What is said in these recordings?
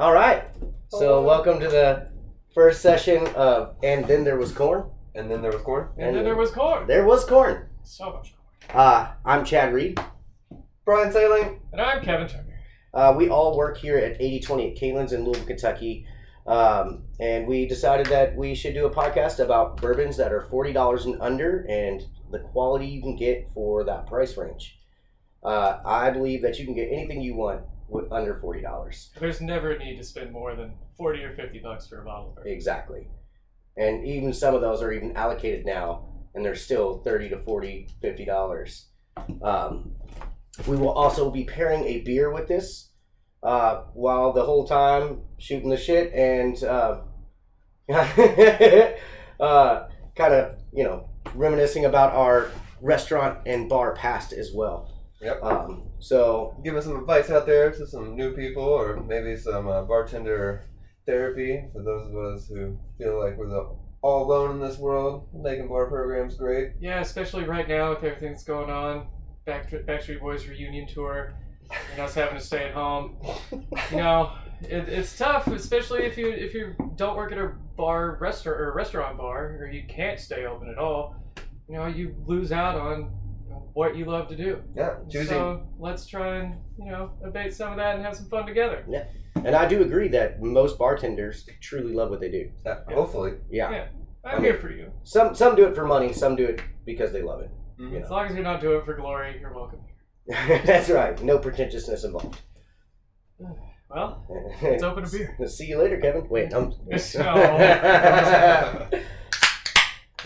All right. So Oh. welcome to the first session of And Then There Was Corn. And then there was corn. And then there was corn. There was corn. So much corn. Uh, I'm Chad Reed. Brian Sailing. And I'm Kevin Turner. Uh, we all work here at 8020 at Canelands in Louisville, Kentucky. Um, and we decided that we should do a podcast about bourbons that are $40 and under and the quality you can get for that price range. Uh, I believe that you can get anything you want with under $40. There's never a need to spend more than 40 or 50 bucks for a bottle of bourbon. Exactly. And even some of those are even allocated now, and they're still 30 to 40 $50. Um, we will also be pairing a beer with this uh, while the whole time shooting the shit and uh, uh, kind of, you know, reminiscing about our restaurant and bar past as well. Yep. Um, so, Giving some advice out there to some new people, or maybe some uh, bartender therapy for those of us who feel like we're the all alone in this world. Making bar programs great. Yeah, especially right now with everything that's going on. Backstreet, Backstreet Boys reunion tour. And us having to stay at home. You know, it, it's tough, especially if you if you don't work at a bar, restaurant, or restaurant bar, or you can't stay open at all. You know, you lose out on what you love to do. Yeah, choosing. So let's try and you know abate some of that and have some fun together. Yeah, and I do agree that most bartenders truly love what they do. uh, hopefully. Yeah. Yeah. I'm here for you. Some some do it for money, some do it because they love it. Mhm. You As long as you're not doing it for glory, you're welcome. That's right. No pretentiousness involved. Well, let's open a beer. See you later, Kevin. Wait, I'm.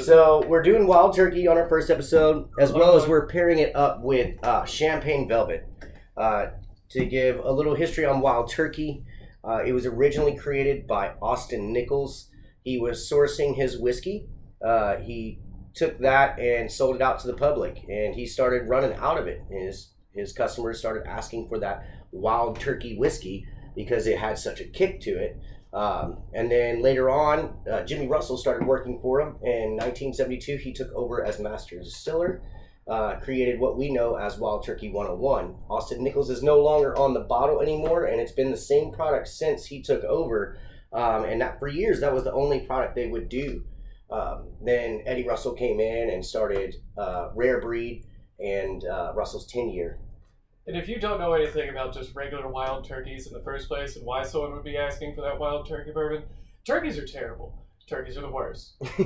So we're doing Wild Turkey on our first episode, as well as we're pairing it up with uh, Champagne Velvet. Uh, to give a little history on Wild Turkey, uh, it was originally created by Austin Nichols. He was sourcing his whiskey. Uh, he took that and sold it out to the public, and he started running out of it. His his customers started asking for that Wild Turkey whiskey because it had such a kick to it. Um, and then later on, uh, Jimmy Russell started working for him. In 1972, he took over as master distiller, uh, created what we know as Wild Turkey 101. Austin Nichols is no longer on the bottle anymore, and it's been the same product since he took over. Um, and that for years, that was the only product they would do. Um, then Eddie Russell came in and started uh, Rare Breed and uh, Russell's 10 year. And if you don't know anything about just regular wild turkeys in the first place and why someone would be asking for that wild turkey bourbon, turkeys are terrible. Turkeys are the worst. They're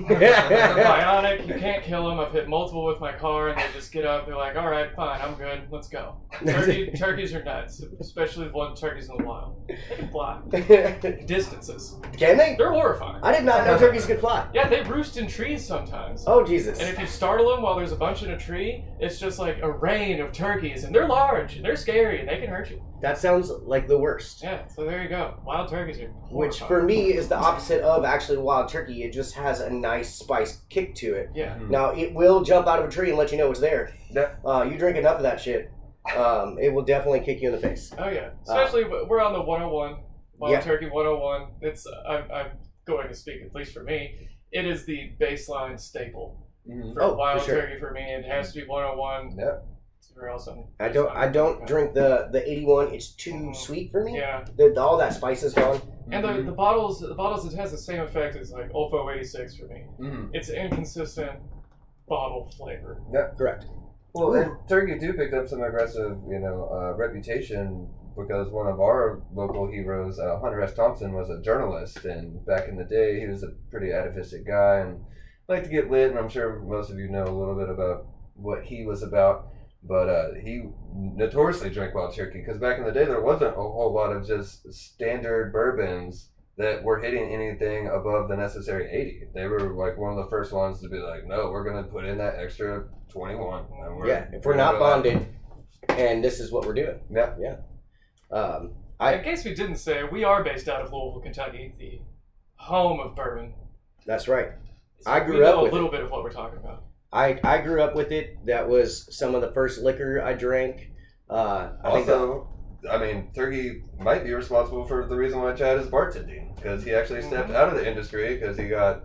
bionic. You can't kill them. I've hit multiple with my car, and they just get up. They're like, "All right, fine, I'm good. Let's go." Turkey, turkeys are nuts, especially the one turkeys in the wild. They can fly distances. Can they? They're horrifying. I did not know turkeys could fly. Yeah, they roost in trees sometimes. Oh, Jesus. And if you startle them while there's a bunch in a tree, it's just like a rain of turkeys, and they're large, and they're scary, and they can hurt you. That sounds like the worst. Yeah, so there you go. Wild turkeys are Which for me is the opposite of actually wild turkey. It just has a nice spice kick to it. Yeah. Now it will jump out of a tree and let you know it's there. Yeah. Uh, you drink enough of that shit, um, it will definitely kick you in the face. Oh yeah. Especially w we're on the 101, Wild Yeah. Turkey 101. It's I'm, I'm going to speak at least for me. It is the baseline staple Mhm. for Oh, for Wild sure. Turkey for me. It has to be 101. Yeah. Or else I'm. I don't. I don't drink the the eighty one. It's too sweet for me. Yeah, The, all that spice is gone. and the, Mhm. the bottles the bottles it has the same effect as like Olfo 86 for me. Mhm. It's inconsistent bottle flavor. Yeah, correct. Well, and Turkey too picked up some aggressive, you know, uh, reputation because one of our local heroes, uh, Hunter S. Thompson, was a journalist, and back in the day, he was a pretty atavistic guy and liked to get lit. And I'm sure most of you know a little bit about what he was about. But uh, he notoriously drank wild turkey because back in the day, there wasn't a whole lot of just standard bourbons that were hitting anything above the necessary 80. They were like one of the first ones to be like, no, we're going to put in that extra 21. And we're, Yeah. If we're not bonded, and this is what we're doing. Yeah. Yeah um, I, In case we didn't say, we are based out of Louisville, Kentucky, the home of bourbon. That's right. So I grew we up with a little bit of what we're talking about. I I grew up with it. That was some of the first liquor I drank. Uh, I think that, Also, I mean, Turkey might be responsible for the reason why Chad is bartending because he actually stepped Mhm. out of the industry because he got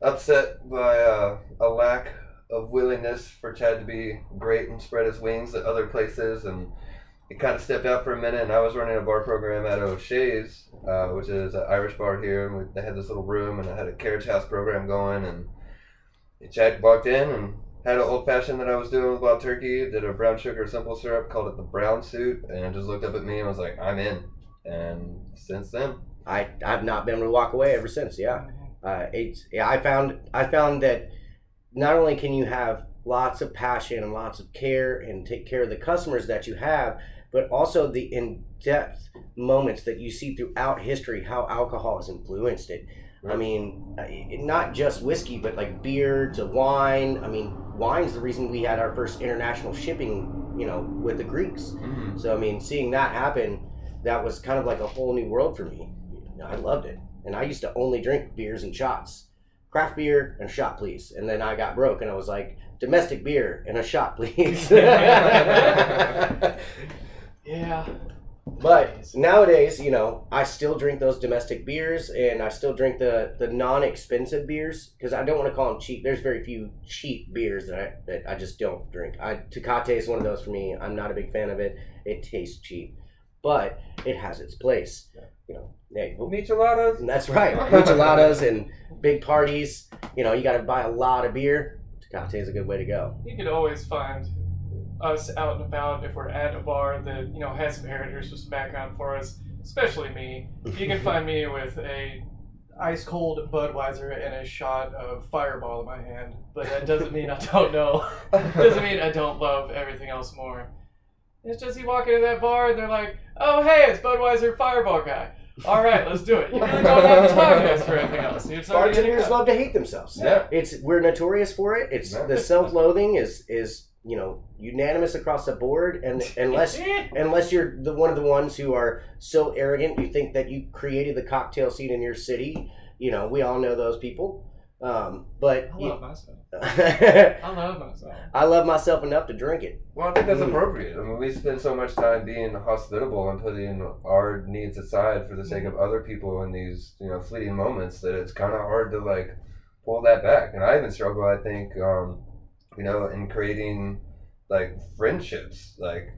upset by uh, a lack of willingness for Chad to be great and spread his wings at other places and it kind of stepped out for a minute, and I was running a bar program at O'Shea's, uh, which is an Irish bar here, and we, they had this little room, and I had a carriage house program going, and Jack walked in and had an old fashioned that I was doing with wild turkey, did a brown sugar simple syrup, called it the brown suit, and just looked up at me and was like, I'm in. And since then, I I've not been able to walk away ever since. Yeah, uh, it's yeah. I found I found that not only can you have lots of passion and lots of care and take care of the customers that you have, but also the in-depth moments that you see throughout history how alcohol has influenced it. I mean, uh, not just whiskey, but like beer to wine. I mean, wine's the reason we had our first international shipping, you know, with the Greeks. So I mean, seeing that happen, that was kind of like a whole new world for me. I loved it, and I used to only drink beers and shots, craft beer and a shot, please. And then I got broke, and I was like, domestic beer and a shot, please. Yeah. But nowadays, you know, I still drink those domestic beers, and I still drink the the non-expensive beers because I don't want to call them cheap. There's very few cheap beers that I, that I just don't drink. I Tecate is one of those for me. I'm not a big fan of it. It tastes cheap, but it has its place. You know, hey, Micheladas. and that's right. Micheladas and big parties. You know, you got to buy a lot of beer. Tecate is a good way to go. You could always find us out and about if we're at a bar that you know has some heritage, some background for us. Especially me. You can find me with a ice cold Budweiser and a shot of Fireball in my hand. But that doesn't mean I don't know. doesn't mean I don't love everything else more. It's just you walk into that bar and they're like, "Oh hey, it's Budweiser Fireball guy." All right, let's do it. You really don't have time to ask for anything else. It's already in your Bartenders cup. love to hate themselves. Yeah. It's we're notorious for it. It's the self-loathing is is you know unanimous across the board, and unless unless you're the one of the ones who are so arrogant you think that you created the cocktail scene in your city, you know we all know those people. Um, but I you- love myself. I I love myself. I love myself enough to drink it. Well, I think that's Mm. appropriate. I mean, we spend so much time being hospitable and putting our needs aside for the sake of other people in these, you know, fleeting moments that it's kind of hard to like pull that back. And I even struggle, I think, um, you know, in creating like friendships, like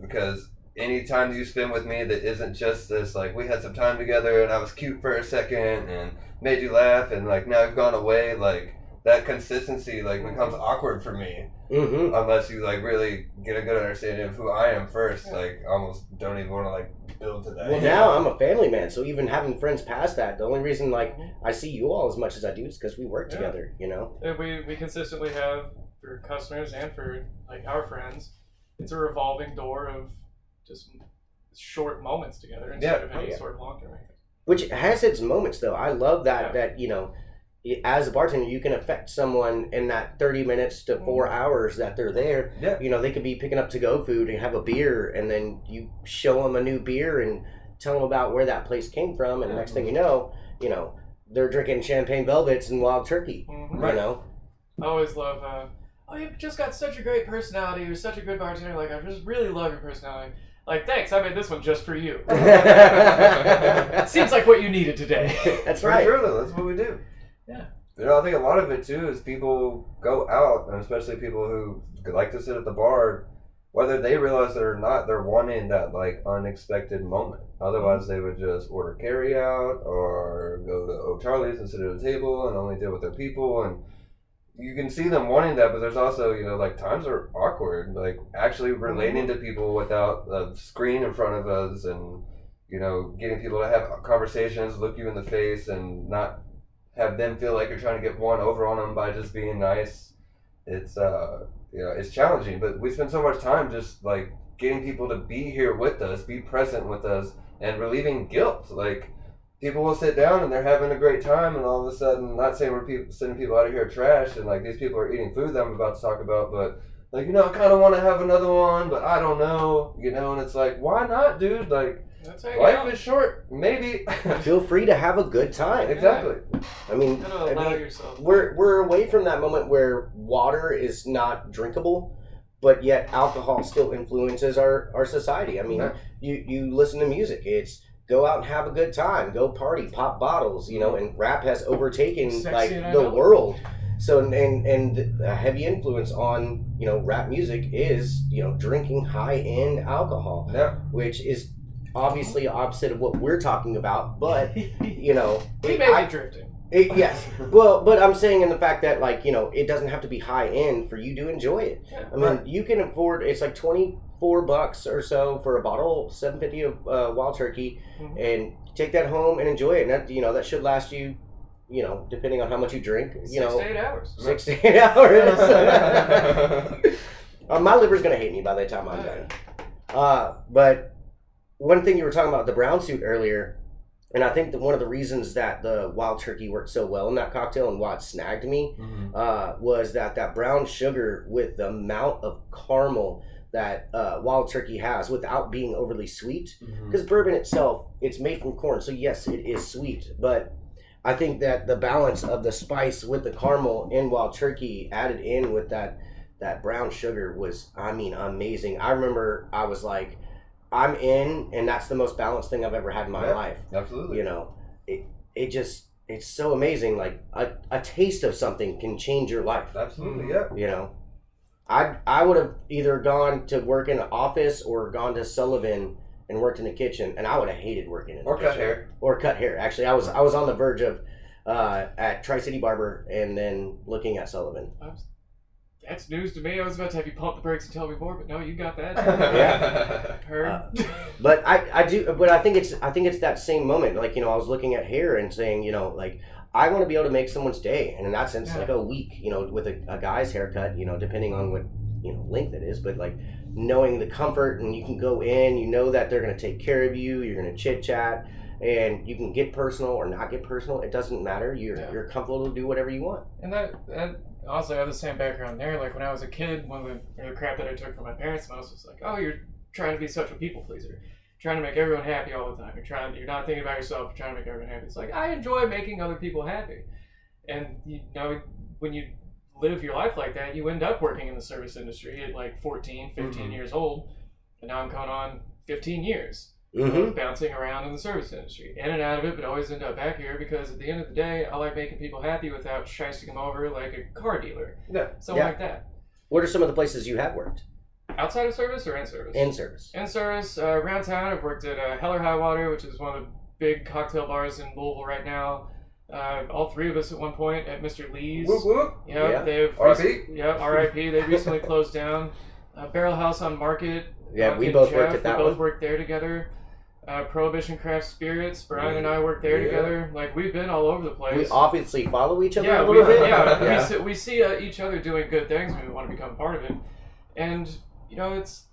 because any time you spend with me that isn't just this like we had some time together and I was cute for a second and made you laugh and like now I've gone away, like that consistency like becomes awkward for me hmm unless you like really get a good understanding of who I am first. Like, almost don't even want to like build to that. Well, now I'm a family man, so even having friends past that, the only reason like I see you all as much as I do is because we work Yeah. together. You know. that we, we consistently have for customers and for like our friends it's a revolving door of just short moments together instead Yeah. of any Oh, yeah. sort of long term which has its moments though i love that Yeah. that you know as a bartender you can affect someone in that 30 minutes to four hours that they're there Yeah. you know they could be picking up to go food and have a beer and then you show them a new beer and tell them about where that place came from and Yeah. next thing you know you know they're drinking champagne velvets and wild turkey Mhm. Right. you know i always love uh, oh you've just got such a great personality you're such a good bartender like i just really love your personality like thanks i made this one just for you seems like what you needed today that's For right sure, though. That's what we do. Yeah. You know, I think a lot of it too is people go out, and especially people who like to sit at the bar, whether they realize it or not, they're wanting that like unexpected moment. Otherwise, mm-hmm. they would just order carry out or go to O'Charley's and sit at a table and only deal with their people. And you can see them wanting that, but there's also, you know, like times are awkward. Like actually relating to people without a screen in front of us and, you know, getting people to have conversations, look you in the face, and not have them feel like you're trying to get one over on them by just being nice. It's uh, you know, it's challenging, but we spend so much time just like getting people to be here with us, be present with us, and relieving guilt. Like people will sit down and they're having a great time, and all of a sudden, not saying we're people, sending people out of here trash, and like these people are eating food that I'm about to talk about, but like you know, I kind of want to have another one, but I don't know, you know, and it's like, why not, dude? Like that's how you life go. is short, maybe. feel free to have a good time exactly. i mean, I mean we're we're away from that moment where water is not drinkable, but yet alcohol still influences our our society. I mean, Yeah. you you listen to music, it's go out and have a good time, go party, pop bottles, you know, mm-hmm. and rap has overtaken Sexy like the world. So and and a heavy influence on you know rap music is you know drinking high end alcohol, Yeah. which is obviously opposite of what we're talking about. But you know, we may I- be drifting. It- yes. Well, but I'm saying in the fact that like you know it doesn't have to be high end for you to enjoy it. Yeah. I mean, you can afford it's like twenty four bucks or so for a bottle, seven fifty of uh, wild turkey, Mhm. and take that home and enjoy it. And that you know that should last you, you know, depending on how much you drink. You Six know, to eight hours. six to eight hours. uh, my liver's gonna hate me by the time I'm done. Uh, but one thing you were talking about the brown suit earlier, and I think that one of the reasons that the wild turkey worked so well in that cocktail and why it snagged me Mhm. uh, was that that brown sugar with the amount of caramel that uh, wild turkey has without being overly sweet because bourbon itself it's made from corn so yes it is sweet. But i think that the balance of the spice with the caramel in wild turkey added in with that that brown sugar was i mean amazing. I remember i was like i'm in and that's the most balanced thing i've ever had in my Yeah. life Absolutely. you know it it just it's so amazing like a, a taste of something can change your life Absolutely. Yeah. you know i i would have either gone to work in an office or gone to sullivan and worked in the kitchen and i would have hated working in the Or cut kitchen. hair. or cut hair actually i was i was on the verge of uh, at tri-city barber and then looking at sullivan I'm- That's news to me. I was about to have you pump the brakes and tell me more, but no, you got that. yeah. Heard. Uh, but I, I do but I think it's I think it's that same moment like you know I was looking at hair and saying you know like I want to be able to make someone's day and in that sense Yeah. like a week you know with a, a guy's haircut you know depending on what you know length it is but like knowing the comfort and you can go in you know that they're going to take care of you you're going to chit chat and you can get personal or not get personal it doesn't matter you're Yeah. you're comfortable to do whatever you want And that, that also I have the same background there. Like when I was a kid, one of the, the crap that I took from my parents most was like, oh, you're trying to be such a people pleaser, trying to make everyone happy all the time. You're trying, you're not thinking about yourself. You're trying to make everyone happy. It's like I enjoy making other people happy, and you know when you live your life like that, you end up working in the service industry at like 14, 15 Mhm. years old, and now I'm going on 15 years mm-hmm. bouncing around in the service industry, in and out of it, but always end up back here because at the end of the day, I like making people happy without shicing them over like a car dealer, Yeah. something Yeah. like that. what are some of the places you have worked Outside of service or in service? in service in service, uh, around town, I've worked at uh, Hell or High Water, which is one of the big cocktail bars in Louisville right now. Uh, all three of us at one point at Mr. Lee's. Whoop whoop. Yeah, Yeah. they've R.I.P.? yeah, R.I.P. They recently closed down. Uh, Barrel House on Market. Yeah, we both Jeff, worked at that We both one. worked there together. Uh, Prohibition Craft Spirits. Brian and I worked there Yeah. together. Like we've been all over the place. we obviously follow each other yeah, a we, little bit yeah, Yeah. we see, we see uh, each other doing good things, and we want to become part of it. And you know, it's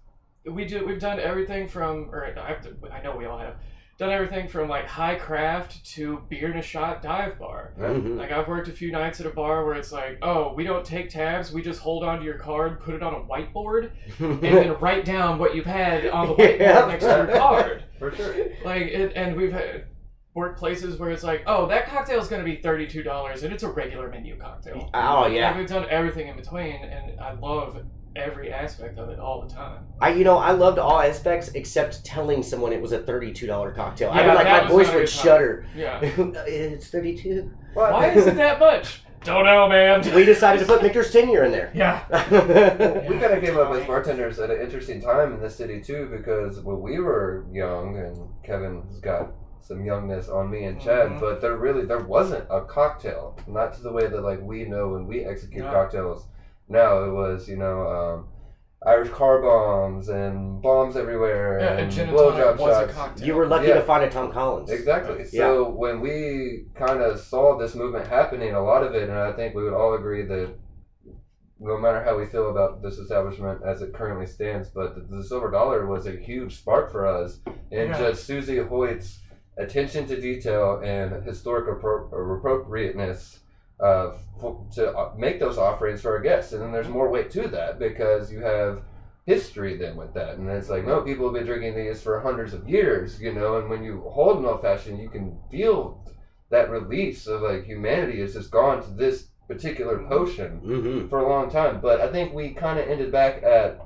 we do we've done everything from, or I have to, I know we all have done everything from like high craft to beer and a shot dive bar. Mhm. Like I've worked a few nights at a bar where it's like, oh, we don't take tabs, we just hold onto your card, put it on a whiteboard, and then write down what you've had on the whiteboard Yeah. next to your card. For sure. Like, it, and we've had work places where it's like, oh, that cocktail is going to be thirty-two dollars, and it's a regular menu cocktail. oh yeah Like, we've done everything in between, and I love every aspect of it all the time. I, you know, I loved all aspects except telling someone it was a thirty-two dollar cocktail. I Yeah, would like my voice would shudder. Yeah. it's thirty-two. Why is it that much? Don't know, man. We decided to put Michter's 10 year in there. Yeah. We kind of came up as bartenders at an interesting time in the city too, because when we were young, and Kevin's got some youngness on me and Chad, Mhm. but there really there wasn't a cocktail, not to the way that like we know when we execute No. cocktails. Now it was you know um, Irish car bombs and bombs everywhere Yeah, and gin and blowjob shots. you were lucky Yeah. to find a Tom Collins. Exactly. So when we kind of saw this movement happening, a lot of it, and I think we would all agree that no matter how we feel about this establishment as it currently stands, but the, the silver dollar was a huge spark for us, and Yeah. just Susie Hoyt's attention to detail and historic appro- appropriateness uh, f- to make those offerings for our guests. And then there's more weight to that because you have history then with that. And it's like, no, people have been drinking these for hundreds of years, you know, and when you hold an old fashioned, you can feel that release of like humanity has just gone to this particular potion Mm-hmm. for a long time. But I think we kind of ended back at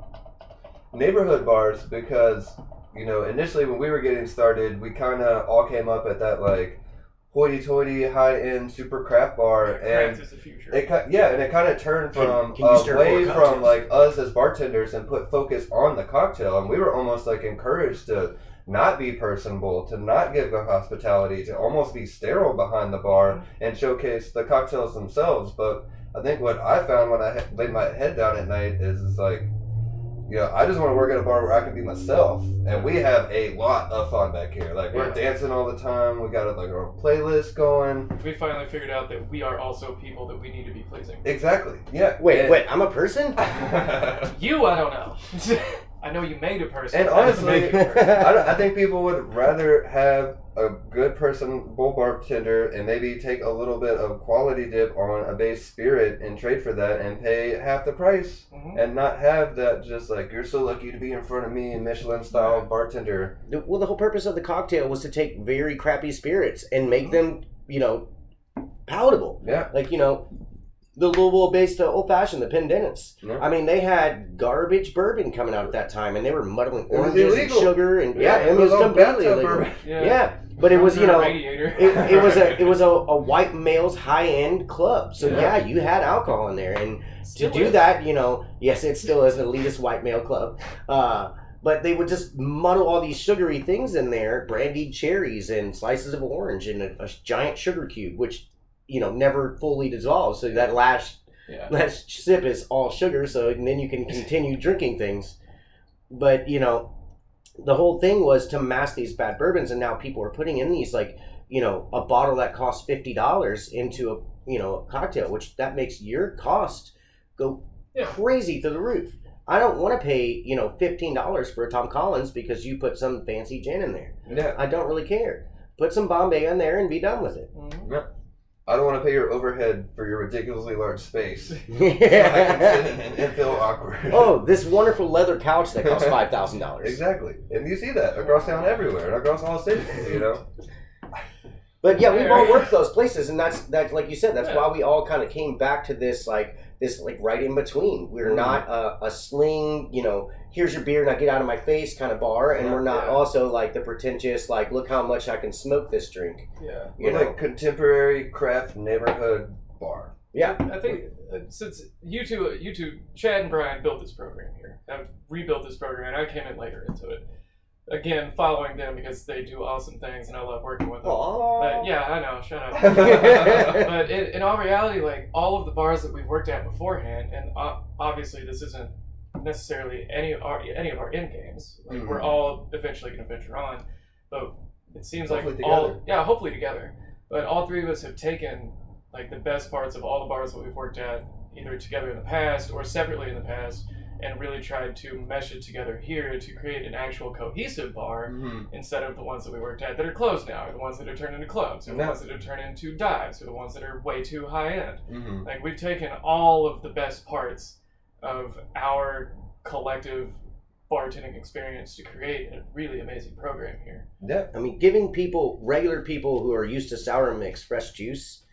neighborhood bars because, you know, initially when we were getting started, we kind of all came up at that like hoity-toity, high-end, super craft bar, and is the future. it yeah, and it kind of turned from can you stir away from like us as bartenders and put focus on the cocktail, and we were almost like encouraged to not be personable, to not give good hospitality, to almost be sterile behind the bar and showcase the cocktails themselves. But I think what I found when I laid my head down at night is, is like, you know, I just want to work at a bar where I can be myself, and we have a lot of fun back here. Like we're Yeah. dancing all the time. We got like our playlist going. we finally figured out that we are also people that we need to be pleasing. Exactly. Yeah. Wait, And- wait, I'm a person? You, I don't know. I know you made a person. And honestly, made person. I, don't- I think people would rather have a good person, bull bartender, and maybe take a little bit of quality dip on a base spirit and trade for that and pay half the price Mhm. and not have that just like you're so lucky to be in front of me, Michelin style bartender. Well, the whole purpose of the cocktail was to take very crappy spirits and make them, you know, palatable. Yeah. Like, you know, the Louisville based uh, old fashioned, the Pendennis. Yeah. I mean, they had garbage bourbon coming out at that time and they were muddling oranges and sugar and, yeah, it was all completely illegal. bourbon. Yeah. but it was, you know, it, it was a it was a, a white male's high end club. So Yeah. yeah. you had alcohol in there, and Still to do is. that, you know, yes, it still is an elitist white male club. Uh, but they would just muddle all these sugary things in there, brandied cherries and slices of orange and a, a giant sugar cube, which you know never fully dissolves. So that last Yeah. last sip is all sugar. So and then you can continue drinking things. But you know, the whole thing was to mask these bad bourbons, and now people are putting in these like you know a bottle that costs fifty dollars into a you know a cocktail, which that makes your cost go Yeah. crazy through the roof. I don't want to pay you know fifteen dollars for a Tom Collins because you put some fancy gin in there. Yeah. I don't really care. Put some Bombay in there and be done with it. Mhm. I don't want to pay your overhead for your ridiculously large space. I can sit in and, feel awkward. oh, this wonderful leather couch that costs five thousand dollars. Exactly. And you see that across town everywhere and across all cities, you know? But yeah, we've all worked those places, and that's that's like you said. That's Yeah. why we all kind of came back to this like this like right in between. We're Mhm. not a, a sling, you know. Here's your beer, now get out of my face kind of bar, and we're not Yeah. also like the pretentious like look how much I can smoke this drink. Yeah. You We're know, like contemporary craft neighborhood bar. yeah, I think uh, since you two, you two, Chad and Brian built this program here, have rebuilt this program, and I came in later into it. Again, following them because they do awesome things, and I love working with them. But yeah, I know. Shut up. but in, in all reality, like all of the bars that we've worked at beforehand, and uh, obviously this isn't necessarily any of our any of our end games. Like we're Mhm. all eventually going to venture on, but it seems Hopefully like all yeah, hopefully together. But all three of us have taken like the best parts of all the bars that we've worked at, either together in the past or separately in the past, and really tried to mesh it together here to create an actual cohesive bar Mm-hmm. instead of the ones that we worked at that are closed now, or the ones that are turned into clubs, or the Yeah. ones that are turned into dives, or the ones that are way too high end. Mm-hmm. Like we've taken all of the best parts of our collective bartending experience to create a really amazing program here. Yeah. I mean, giving people regular people who are used to sour mix fresh juice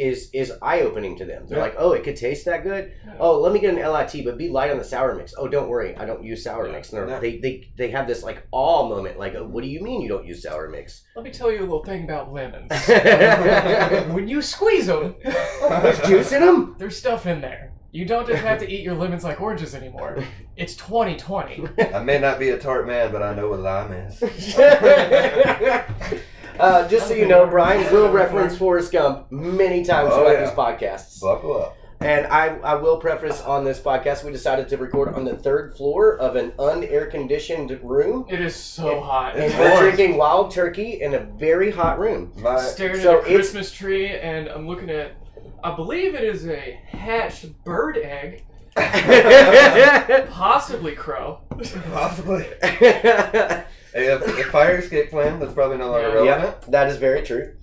is is eye opening to them. They're Yeah. like, oh, it could taste that good. Yeah. Oh, let me get an LIT, but be light on the sour mix. Oh, don't worry, I don't use sour Yeah. mix. And they're- Yeah. they, they they have this like awe moment, like, oh, what do you mean you don't use sour mix? Let me tell you a little thing about lemons. When you squeeze them, there's juice in them. there's stuff in there. You don't just have to eat your lemons like oranges anymore. It's 2020. I may not be a tart man, but I know what lime is. Uh, just so you know, Brian will reference Forrest Gump many times Oh, throughout yeah. these podcasts. Buckle up. And I, I will preface on this podcast, we decided to record on the third floor of an unair conditioned room. It is so hot. And we're drinking wild turkey in a very hot room. My staring So at a Christmas tree, and I'm looking at, I believe it is a hatched bird egg, possibly crow. possibly a, a fire escape plan that's probably no longer Yeah. relevant. yeah, that is very true.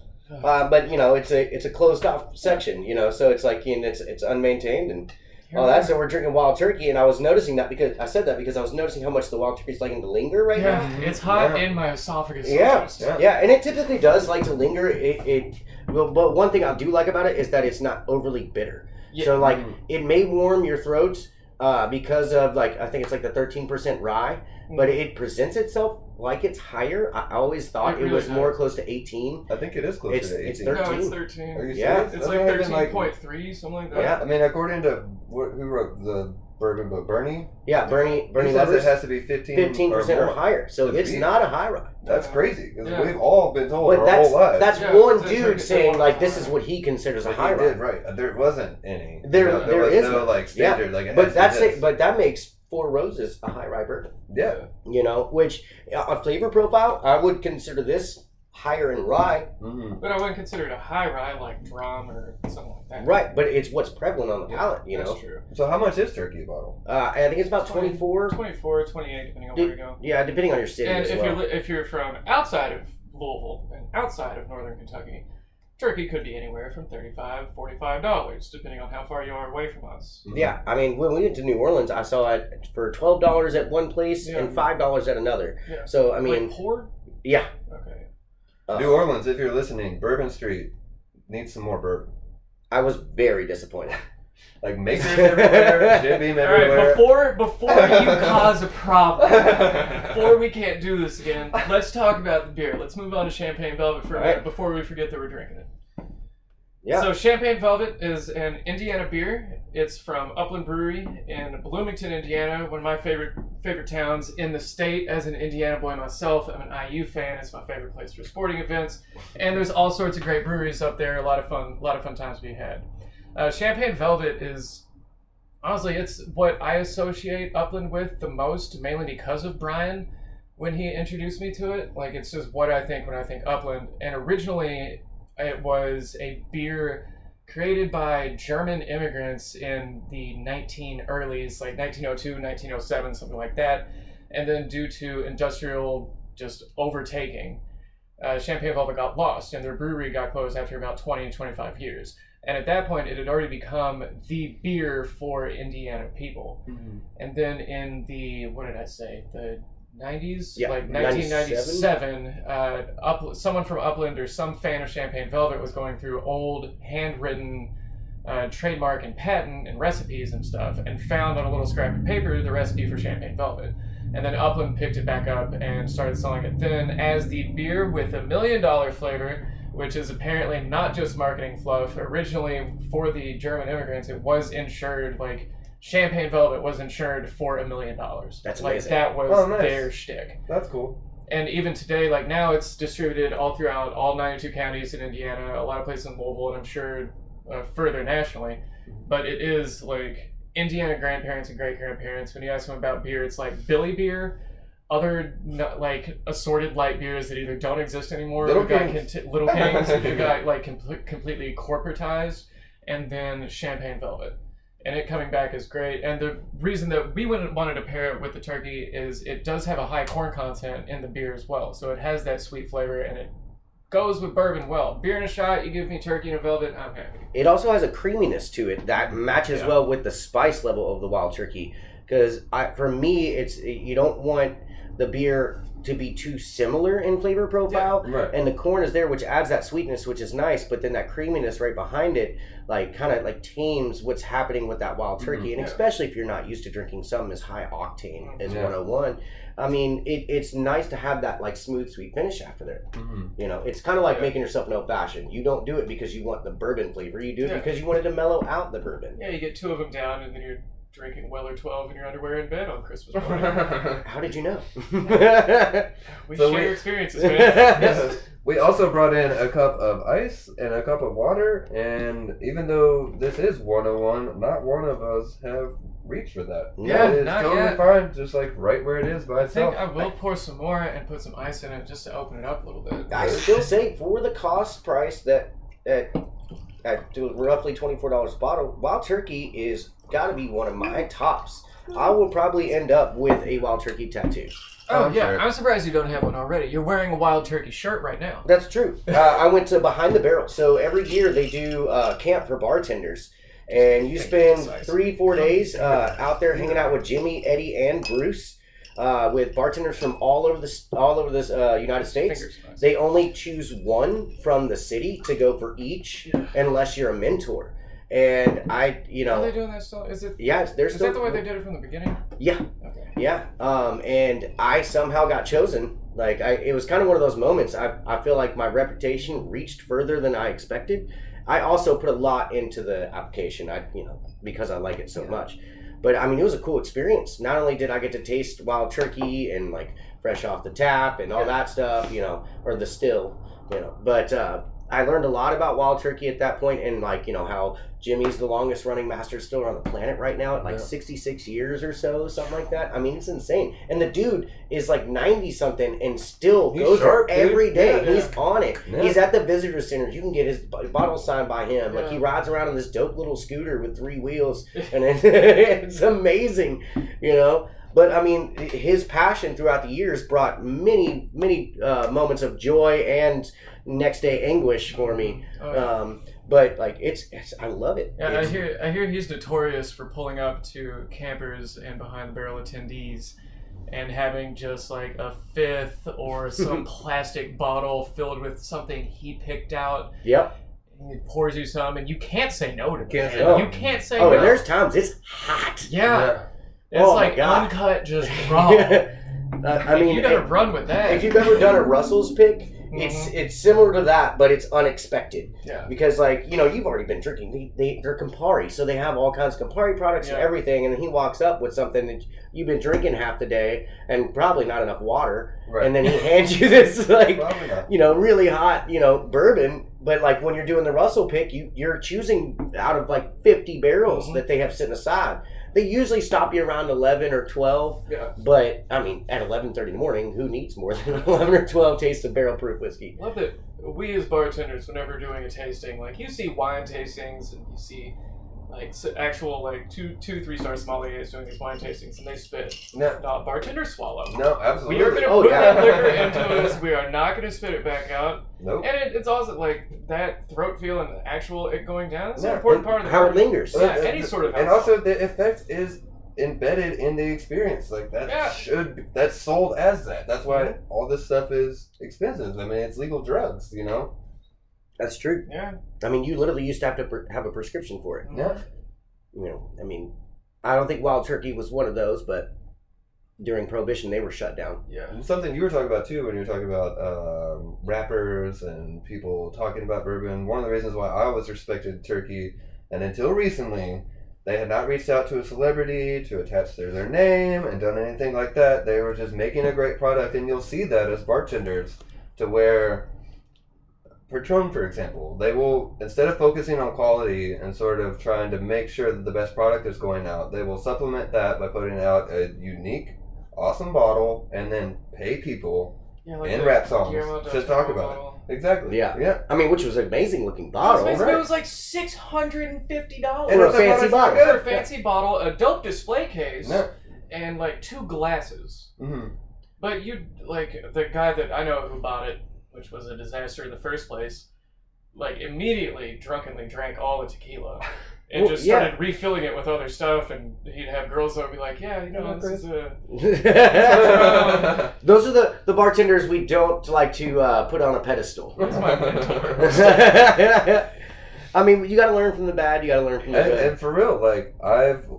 Uh, but you know, it's a it's a closed off section, you know, so it's like you know, it's it's unmaintained and all that. So we're drinking wild turkey, and I was noticing that because I said that because I was noticing how much the wild turkey is liking to linger right now. Yeah, it's hot Yeah. in my esophagus. Yeah, almost. Yeah. yeah, and it typically does like to linger. It, it well, but one thing I do like about it is that it's not overly bitter. Yeah. So like Mm. it may warm your throat uh, because of like I think it's like the thirteen percent rye, but mm. it presents itself like it's higher. I always thought It it, really was more close to 18. I think it is closer It's- to 18. it's No, it's 13. Are you Yeah. It's That's like not even, like- 13.3, something like that. Yeah. I mean, according to what, who wrote the bourbon book, Bernie, Yeah, Bernie Bernie says it has to be 15 15% or, or, higher. So To it's be. not a high rye. That's Yeah. crazy because Yeah. we've all been told But our that's whole lives. that's Yeah, one dude turkey saying like this is what he considers a high he rye. did right. There wasn't any. There- You know, there was no like standard. Like But that's it. But that makes Four Roses a high rye bourbon. yeah, You know, which uh, a flavor profile, I would consider this higher in rye. hmm But I wouldn't consider it a high rye like drum or something like that. Right, but it's what's prevalent on the palate. You That's know, true. So how much is turkey a bottle? uh, I think it's about 24. 24, 28, depending on where you go. Yeah, depending on your city And as if well. you're if you're from outside of Louisville and outside of northern Kentucky, turkey could be anywhere from 35 $45, depending on how far you are away from us. Yeah, I mean, when we went to New Orleans, I saw it for twelve dollars at one place Yeah. and five dollars at another. Yeah. So I mean, like pour? yeah, Okay. uh, New Orleans, if you're listening, Bourbon Street needs some more bourbon. I was very disappointed. Like makers everywhere, Jim Beam everywhere. All right, before before you cause a problem, before we can't do this again, let's talk about the beer. Let's move on to Champagne Velvet for a Right. minute before we forget that we're drinking it. Yeah, So Champagne Velvet is an Indiana beer. It's from Upland Brewery in Bloomington, Indiana, one of my favorite favorite towns in the state. As an Indiana boy myself, I'm an IU fan. It's my favorite place for sporting events, and there's all sorts of great breweries up there. A lot of fun, a lot of fun times to be had. Uh, Champagne Velvet is honestly, it's what I associate Upland with the most, mainly because of Brian when he introduced me to it. Like it's just what I think when I think Upland. And originally, it was a beer created by German immigrants in the 19 earlys, like 1902, 1907, something like that. And then due to industrial just overtaking, uh, Champagne Velvet got lost, and their brewery got closed after about 20 25 years. And at that point, it had already become the beer for Indiana people. And then in the what did I say? The 90s, Yeah, like 97? 1997, uh, up, someone from Upland or some fan of Champagne Velvet was going through old handwritten uh, trademark and patent and recipes and stuff, and found on a little scrap of paper the recipe for Champagne Velvet. And then Upland picked it back up and started selling it then as the beer with a million dollar flavor, which is apparently not just marketing fluff. Originally, for the German immigrants, it was insured like Champagne Velvet was insured for a million dollars. That's like amazing. that was Oh, nice. their shtick. That's cool. And even today, like now, it's distributed all throughout all 92 counties in Indiana, a lot of places in Louisville, and I'm sure uh, further nationally. But it is like Indiana grandparents and great grandparents. When you ask them about beer, it's like Billy beer, other like assorted light beers that either don't exist anymore, Little or got Kings. conti- Little Kings, who got like com- completely corporatized, and then Champagne Velvet. And it coming back is great. And the reason that we wouldn't wanted to pair it with the turkey is it does have a high corn content in the beer as well. So it has that sweet flavor and it goes with bourbon well. Beer in a shot, you give me turkey and a velvet, I'm happy. it also has a creaminess to it that matches Yeah. well with the spice level of the wild turkey. Because I, for me, it's you don't want the beer to be too similar in flavor profile. Right. and the corn is there which adds that sweetness which is nice but then that creaminess right behind it like kind of like tames what's happening with that wild turkey and Yeah. especially if you're not used to drinking something as high octane as Yeah. 101 i mean it, it's nice to have that like smooth sweet finish after there Mhm. you know it's kind of like Yeah. making yourself an old fashioned you don't do it because you want the bourbon flavor you do it Yeah. because you wanted to mellow out the bourbon Yeah, you get two of them down and then you're drinking Weller 12 in your underwear in bed on Christmas morning. how did you know we So share we- experiences, man. we also brought in a cup of ice and a cup of water, and even though this is 101, not one of us have reached for that. Yeah, it's not totally yet. fine, just like right where it is by I think itself. I will pour some more and put some ice in it just to open it up a little bit. I still say for the cost price that at at roughly twenty four dollars a bottle, Wild Turkey is got to be one of my tops. I will probably end up with a Wild Turkey tattoo. Oh, I'm yeah, sure. I'm surprised you don't have one already. You're wearing a wild turkey shirt right now. That's true. Uh, I went to Behind the Barrel, so every year they do uh, camp for bartenders, and you spend three four days uh, out there hanging out with Jimmy, Eddie, and Bruce. Uh, with bartenders from all over the all over this uh, United States, they only choose one from the city to go for each unless you're a mentor and I, you know, Are know, they doing that still? Is it? yeah, it's- they're Is still that the way they did it from the beginning? Yeah. Okay. Yeah, um, and I somehow got chosen. Like I, it was kind of one of those moments. I, I feel like my reputation reached further than I expected. I also put a lot into the application. I, you know, because I like it so Yeah. much. But I mean, it was a cool experience. Not only did I get to taste wild turkey and like fresh off the tap and all that stuff, you know, or the still, you know, but uh, I learned a lot about wild turkey at that point and like you know how Jimmy's the longest running master distiller on the planet right now at like Yeah. 66 years or so, something like that. I mean, it's insane. And the dude is like 90 something and still He's goes sharp, there every day. Yeah, He's on it. Yeah. He's at the visitor center. You can get his bottle signed by him. Like he rides around on this dope little scooter with three wheels, and it, it's amazing, you know. But I mean, his passion throughout the years brought many, many uh, moments of joy and next day anguish for me. Oh, yeah. Um, but like, it's, it's I love it. Yeah, I hear. I hear he's notorious for pulling up to campers and behind the barrel attendees, and having just like a fifth or some plastic bottle filled with something he picked out. Yep. And he pours you some, and you can't say no to Can't that. say no. You can't say Oh, no. and there's times it's hot. yeah, it's Oh like uncut, just raw. Uh, I mean, you gotta run with that. if you've ever done a Russell's pick, it's Mhm. it's similar to that, but it's unexpected yeah, because like you know you've already been drinking. They, they they're Campari, so they have all kinds of Campari products and everything, and then he walks up with something that you've been drinking half the day and probably not enough water, Right. and then he hands you this like you know really hot you know bourbon. But like when you're doing the Russell pick, you you're choosing out of like 50 barrels Mhm. that they have sitting aside. They usually stop you around 11 or 12. yeah. But I mean, at eleven thirty in the morning, who needs more than eleven or twelve tastes of barrel proof whiskey? Love that we as bartenders, whenever doing a tasting, like you see wine tastings and you see like actual like two, two, three star sommeliers doing these wine tastings, and they spit. No, Uh, bartenders swallow. no, absolutely. We are gonna Oh, put yeah. that liquor into us. We are not gonna spit it back out. Nope. And it, it's also like that throat feel and the actual it going down. It's an important and part of the how it lingers. Yeah, any sort of and alcohol. also the effect is embedded in the experience. Like that Yeah. should that's sold as that. That's why Mhm. all this stuff is expensive. I mean, it's legal drugs. You know. That's true. Yeah. I mean, you literally used to have to pr- have a prescription for it. Yeah. You know, I mean, I don't think Wild Turkey was one of those, but during Prohibition, they were shut down. Yeah. Something you were talking about too when you were talking about um, rappers and people talking about bourbon. One of the reasons why I always respected Turkey, and until recently, they had not reached out to a celebrity to attach their, their name and done anything like that. They were just making a great product, and you'll see that as bartenders to where. Patron, for example, they will instead of focusing on quality and sort of trying to make sure that the best product is going out, they will supplement that by putting out a unique awesome bottle and then pay people Yeah. Like And rap songs to talk Toro about it. exactly Yeah. yeah I mean, which was an amazing looking It was, bottle. basically- it was like six hundred and fifty dollars For a fancy bottle. for a fancy bottle, a dope display case, yeah. and like two glasses. Mhm. But you like the guy that I know who bought it, which was a disaster in the first place. Like immediately, drunkenly drank all the tequila, and Well, just yeah. started refilling it with other stuff. And he'd have girls that would be like, "Yeah, you know, Yeah, this is a Those are the, the bartenders we don't like to uh, put on a pedestal. this is my mentor." I mean, you got to learn from the bad. You got to learn from the and, good. and for real like i've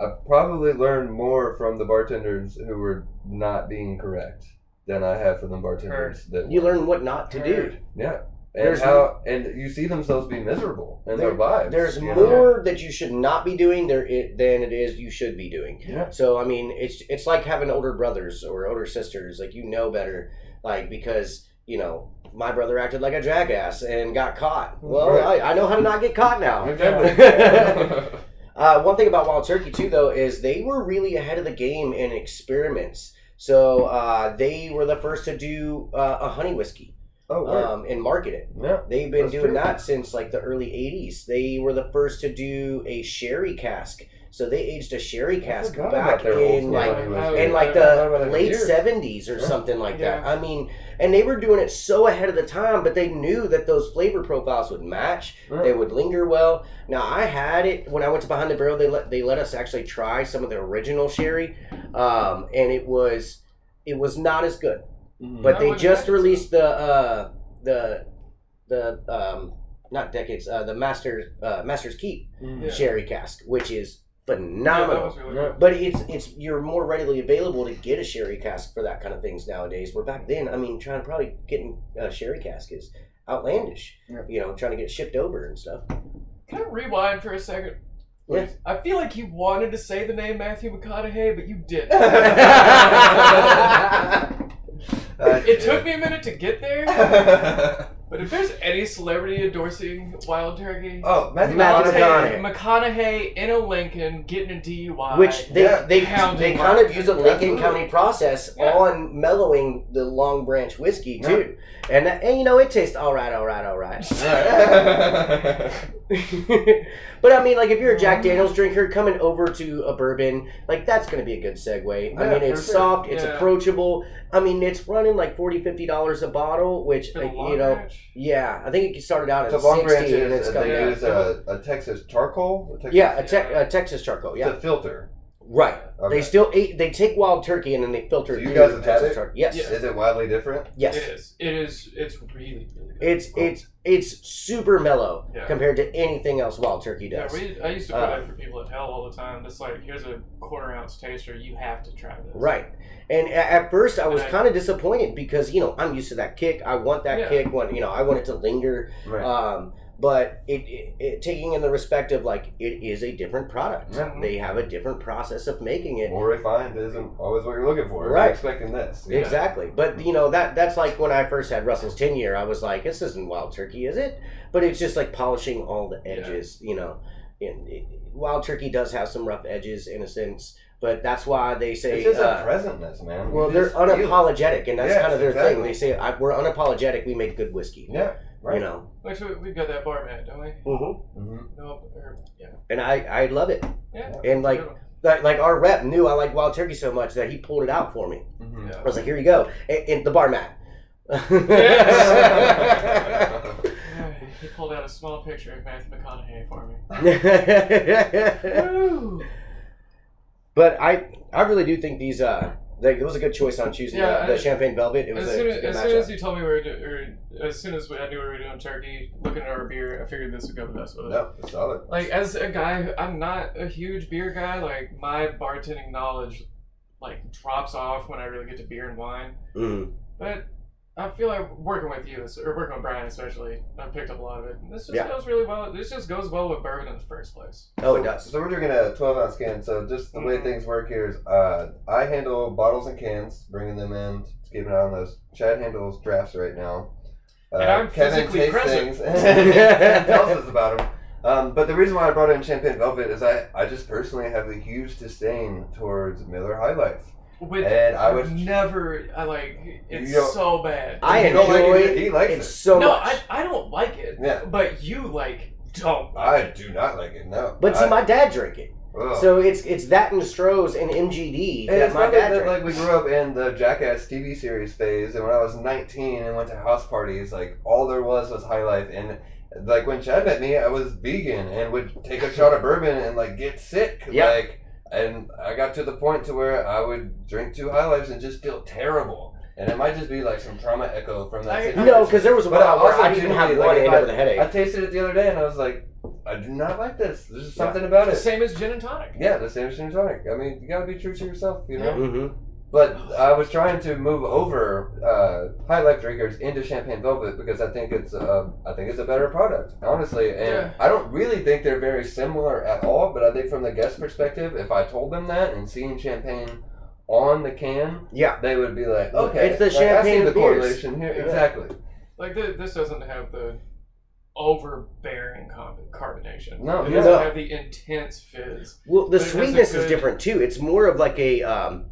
i've probably learned more from the bartenders who were not being correct than i have for the bartenders that you were. learn what not to do. Yeah and There's how and you see themselves be miserable in their There- lives There's you know? more that you should not be doing there i- than it is you should be doing. yeah So I mean, it's it's like having older brothers or older sisters. Like you know better, like because you know my brother acted like a jackass and got caught. Well, Right. I, I know how to not get caught now. Uh, one thing about Wild Turkey too, though, is they were really ahead of the game in experiments. So uh, they were the first to do uh, a honey whiskey oh um, and market it. yeah They've been doing true. that since like the early '80s. They were the first to do a sherry cask. So they aged a sherry cask back about their old in like honey in like I forgot about the late '70s or Yeah. something like that. I mean, and they were doing it so ahead of the time, but they knew that those flavor profiles would match. Yeah. They would linger well. Now I had it when I went to Behind the Barrel. They let they let us actually try some of the original sherry, um, and it was it was not as good. Mhm. But they just released the uh, the the um, not decades, uh, the Master uh, Master's Keep Yeah. sherry cask, which is Yeah, that phenomenal. was really But it's it's you're more readily available to get a sherry cask for that kind of things nowadays. Where back then, I mean, trying to probably getting a sherry cask is outlandish. Yeah. You know, trying to get it shipped over and stuff. Can I rewind for a second? Yeah. I feel like you wanted to say the name Matthew McConaughey, but you didn't. Uh, it took me a minute to get there, but if there's any celebrity endorsing Wild Turkey, oh, Matthew Matthew McConaughey. McConaughey. McConaughey in a Lincoln getting a DUI. Which they Yeah. they, Hounding they kind of use a Lincoln Absolutely. County process Yeah. on mellowing the Longbranch whiskey too, and and you know it tastes all right, all right, all right. but I mean, like if you're a Jack Daniel's drinker coming over to a bourbon, like that's going to be a good segue. I Yeah, mean, for it's sure. soft, it's Yeah. approachable. I mean, it's running like $40, 50 dollars a bottle, which For uh, you know, Branch? yeah, I think it started out So at Long 60 Branch and it's is come they down. use a, a Texas charcoal. A Texas, Yeah, a, te- Yeah. a Texas charcoal. It's Yeah, a filter. Right. Okay. They still eat. They take wild turkey and then they filter. So it you guys the have had it? char- Yes. Yeah. Is it wildly different? Yes. It is. It is. It's really, really good. It's it's it's super mellow Yeah. compared to anything else wild turkey does. Yeah, does. we, I used to put Uh, it for people at hell all the time. It's like, here's a quarter ounce taster. You have to try this. Right. And at first, I was kind of disappointed because you know I'm used to that kick. I want that Yeah. kick. When you know I want it to linger. Right. Um, but it, it, it taking in the respect of like it is a different product. Yeah. They have a different process of making it. More refined isn't always what you're looking for. Right. You're expecting this. Yeah. Exactly. But you know that that's like when I first had Russell's ten year. I was like, this isn't wild turkey, is it? But it's just like polishing all the edges. You know, and it, wild turkey does have some rough edges in a sense. But that's why they say It's just uh, a presentness, man. Well, You they're just feel it. unapologetic, and that's Yes, kind of their exactly. thing. They say I, we're unapologetic. We make good whiskey. Yeah. Right. You know, Like, so we've got that bar mat, don't we? hmm hmm No, or, yeah. and I I love it. Yeah. And like that, like our rep knew I liked wild turkey so much that he pulled it out for me. hmm I was like, here you go, and, and the bar mat. he pulled out a small picture of Matthew McConaughey for me. but I I really do think these uh like, it was a good choice on choosing Yeah, the, the I- champagne velvet. It was As a, soon as, a good as, soon as you told me we were, do, or as soon as I knew we were doing turkey, looking at our beer, I figured this would go the best with it. No, it's solid. Like as a guy, who- I'm not a huge beer guy. Like my bartending knowledge, like drops off when I really get to beer and wine. Mhm. But I feel like working with you, or working with Brian especially, I picked up a lot of it. And this just Yeah. goes really well. This just goes well with bourbon in the first place. Oh, it does. So we're drinking a 12 ounce can. So just the way Mhm. things work here is, uh, I handle bottles and cans, bringing them in, keeping an eye on those. Chad handles drafts right now. Uh, And I'm Kevin physically tastes present. things and tells us about them. Um, but the reason why I brought in Champagne Velvet is I, I just personally have a huge disdain towards Miller High Life. Which And I I've was- never, I like, it's You don't- so bad. I You don't like enjoy it, he likes it it. so no, much. I, I don't like it. Yeah. But you like don't. I Like it. do not like it, no. but see, my dad drink it, ugh. so it's it's that and Stroh's and MGD And that it's my dad that, like we grew up in the Jackass TV series phase, and when I was 19 and went to house parties, like all there was was High Life, and like when Chad met me, I was vegan and would take a shot of bourbon and like get sick, Yeah. like, and I got to the point to where I would drink two High Lifes and just feel terrible, and it might just be like some trauma echo from that. I- situation. no, because there was a But I while where I didn't have genuinely, one like, end if of the headache. I tasted it the other day and I was like, I do not like this. There's just Yeah. something about it. Same as gin and tonic. Yeah, the same as gin and tonic. I mean, you gotta be true to yourself, you know. hmm But I was trying to move over uh, high life drinkers into Champagne Velvet because I think it's uh, I think it's a better product, honestly. And Yeah. I don't really think they're very similar at all. But I think from the guest perspective, if I told them that and seeing Champagne on the can, Yeah, they would be like, okay, It's the like, I see champagne the beers. correlation here. Yeah. Exactly. Like th- this doesn't have the overbearing carbonation. No, it no. doesn't have the intense fizz. well, the But it has a sweetness is different too. It's more of like a um,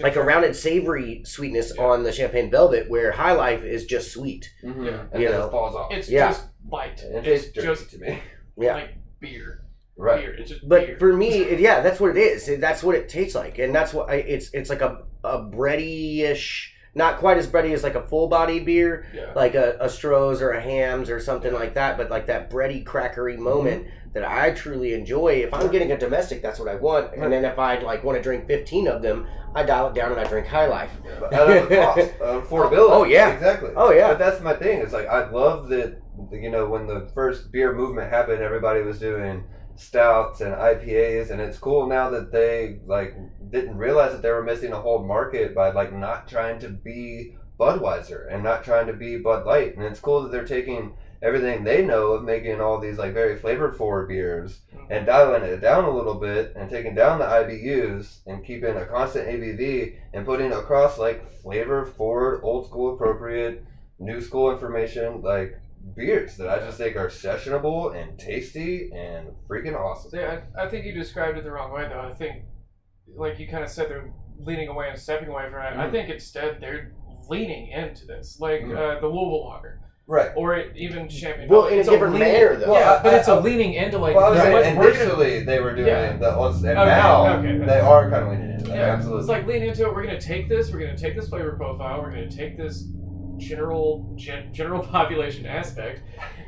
like a rounded savory sweetness Yeah. on the champagne velvet, where High Life is just sweet. Mm-hmm. Yeah. And You know. it falls off. It's Yeah. just light. it It's dirty just to me. Yeah, like beer. Right. Beer. It's just but beer. for me, it, yeah, that's what it is. That's what it tastes like, and that's what I, it's it's like a a bready ish. Not quite as bready as like a full body beer, Yeah. like a, a Stroh's or a Hamm's or something like that, but like that bready, crackery mm-hmm. moment that I truly enjoy. If I'm getting a domestic, that's what I want. And then if I like want to drink 15 of them, I dial it down and I drink High Life. But out of the cost, of uh, affordability. Oh, yeah. exactly. Oh, yeah. But that's my thing. It's like I love that. You know, when the first beer movement happened, everybody was doing stouts and IPAs, and it's cool now that they like didn't realize that they were missing a whole market by like not trying to be Budweiser and not trying to be Bud Light, and it's cool that they're taking everything they know of making all these like very flavor forward beers mm-hmm. and dialing it down a little bit and taking down the IBUs and keeping a constant ABV and putting across like flavor forward, old school appropriate, new school information like beers that I just think are sessionable and tasty and freaking awesome. So, yeah, I, I think you described it the wrong way, though. I think, like you kind of said, they're leaning away and stepping away from it. I Mhm. think instead they're leaning into this, like Mhm. uh, the Louisville Lager, Right. or it, even Champagne. Well, Velvet. in a It's different leaning- manner, though. Well, Yeah, but I- it's a I- leaning into like. Well, I was saying, we're gonna- initially they were doing Yeah. the and Okay, now okay, they are kind of leaning into it. Yeah, Absolutely. It's like lean into it. We're gonna take this. We're gonna take this flavor profile. We're gonna take this general gen, general population aspect,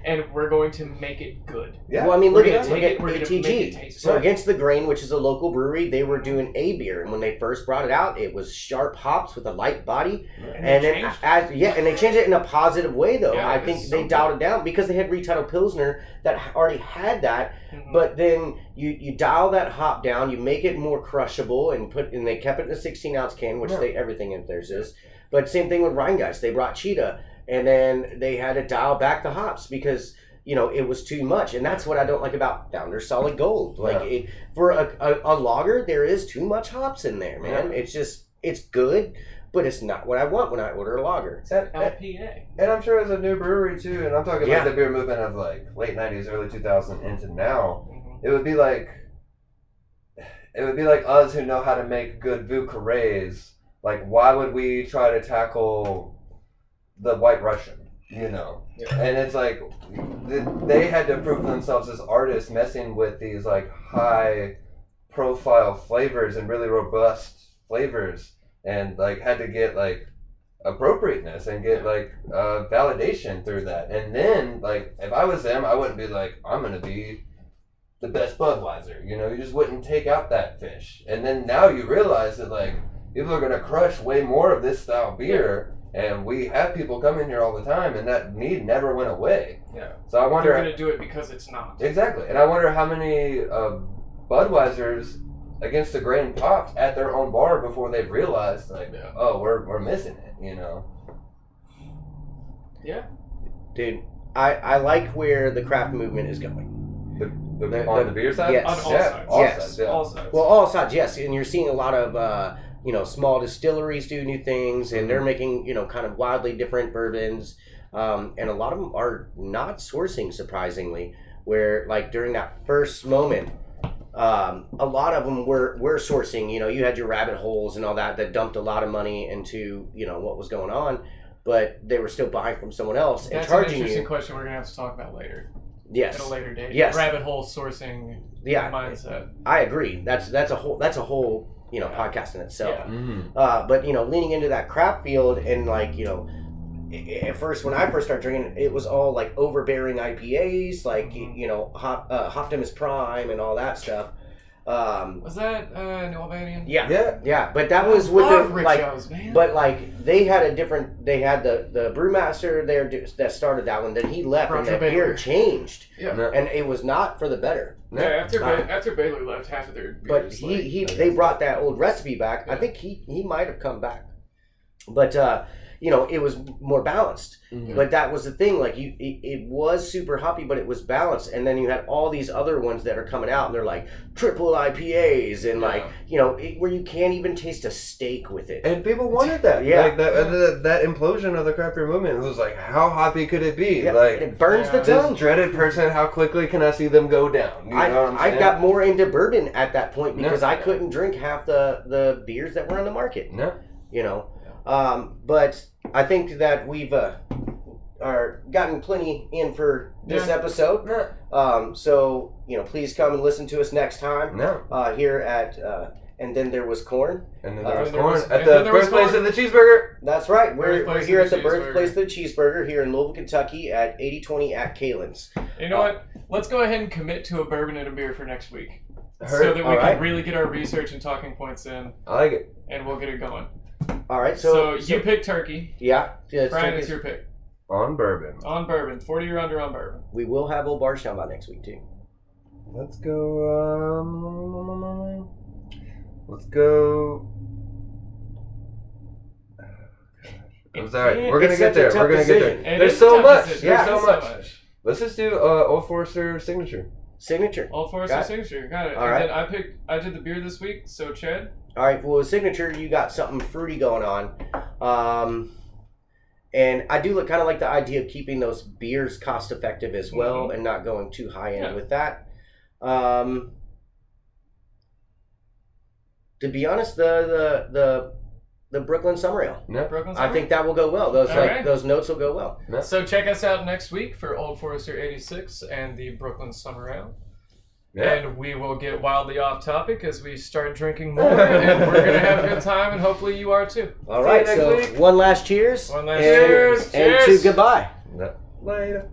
and we're going to make it good. yeah. Well, I mean, We're look gonna at look take at it- we're gonna make it ATG. taste So good. against the grain, which is a local brewery, they were doing a beer, and when they first brought it out, it was sharp hops with a light body, And, and they then as yeah, and they changed it in a positive way though. Yeah, I think so they good. dialed it down because they had retitled Pilsner that already had that, Mhm. but then you you dial that hop down, you make it more crushable, and put and they kept it in a 16 ounce can, which Yeah. they everything in theirs is. But same thing with Rhinegeist, they brought Cheetah, and then they had to dial back the hops because you know it was too much, and that's what I don't like about Founders Solid Gold. Like Yeah. it, for a, a, a lager, there is too much hops in there, man. It's just it's good, but it's not what I want when I order a lager. it's and- LPA. And I'm sure as a new brewery too, and I'm talking Yeah. the beer movement of like late '90s, early 2000 into now. Mhm. It would be like, it would be like us who know how to make good Vieux Carrés. Like, why would we try to tackle the White Russian? You know, Yeah. and it's like they had to prove themselves as artists, messing with these like high profile flavors and really robust flavors, and like had to get like appropriateness and get like uh, validation through that. And then like if I was them, I wouldn't be like I'm gonna be the best Budweiser. You know, you just wouldn't take out that fish. And then now you realize that like people are gonna crush way more of this style beer. And we have people come in here all the time, and that need never went away. Yeah. So I wonder. They're gonna do it because it's not. exactly, and I wonder how many uh, Budweisers against the grain popped at their own bar before they realized, like, Yeah. oh, we're, we're missing it. You know, Yeah. Dude, I, I like where the craft movement is going. the, the, The- on the- the beer side. yes. On all yeah, sides. all Yes. sides, yeah. All sides. Well, all sides, yes, and you're seeing a lot of uh, you know small distilleries do new things, and Mm-hmm. they're making you know kind of wildly different bourbons, um, and a lot of them are not sourcing surprisingly. Where like during that first moment, um, a lot of them were were sourcing. You know, you had your rabbit holes and all that that dumped a lot of money into you know what was going on, but they were still buying from someone else and charging you. That's an interesting you. question we're gonna have to talk about later Yes, at a later date. Yes. Rabbit hole sourcing yeah, mindset. I agree. That's that's a whole that's a whole you know Yeah. podcast in itself. Yeah. Mm-hmm. Uh, but you know, leaning into that crap field and like you know, at first when I first started drinking, it was all like overbearing IPAs, like Mhm. you know, Hop, uh, Optimus Prime and all that stuff. Um, Was that uh, New Albanian? yeah, Yeah. yeah, but that was with Love the Rich like, O's, man. but like they had a different. They had the the brewmaster there that started that one. Then he left, and Roger that Baylor. beer changed, yeah. No. and it was not for the better. Yeah, after ba- after Baylor left, half of their but he, like, he they brought that old recipe back. I think he he might have come back, but uh, you know it was more balanced. Mhm. But that was the thing. Like you, it, it was super hoppy, but it was balanced. And then you had all these other ones that are coming out, and they're like triple IPAs, and like you know it, where you can't even taste a steak with it. And people wanted that. Yeah. Like that, uh, that, that implosion of the craft beer movement was like, how hoppy could it be? Yeah, like, and it burns Yeah. the tongue. dreaded person, how quickly can I see them go down? You know I, I got more into bourbon at that point No. because I couldn't drink half the, the beers that were on the market. No. you know. Um, but I think that we've uh, are gotten plenty in for this Yeah. episode. No. Um, so you know, please come and listen to us next time No. uh, here at uh, and then there was corn. And then Uh, there was and there corn was- at the then there was birthplace of the cheeseburger. That's right. We're, we're here at the the birthplace of the cheeseburger here in Louisville, Kentucky at 8020 at Kaelin's. You know what? Let's go ahead and commit to a bourbon and a beer for next week, so that we All can right. really get our research and talking points in, I like it. and we'll get it going. All right, So, so, you pick turkey. yeah, yeah, it's Brian, turkey. it's your pick On bourbon. on bourbon, forty or under on bourbon. we will have old Bardstown by next week too. Let's go. Um, let's go. I'm sorry. We're gonna get there. We're gonna get there. It There's so much. decision. There's Yeah. so There's much. Let's just do uh, Old Forester signature. Signature. Old Forester Got signature. Got it. All and right. then I picked. I did the beer this week. So Chad. All right, well, with signature, you got something fruity going on. Um, and I do look kind of like the idea of keeping those beers cost effective as well and not going too high end Yeah. with that. Um, to be honest, the the the the Brooklyn Summer Ale. No. Brooklyn I think that will go well. Those All like right. those notes will go well. So check us out next week for Old Forester 86 and the Brooklyn Summer Ale. Yeah. And we will get wildly off topic as we start drinking more, and we're gonna have a good time, and hopefully you are too. All See right, so week. one last cheers. One last and, cheers. And Cheers. to goodbye. No. Later.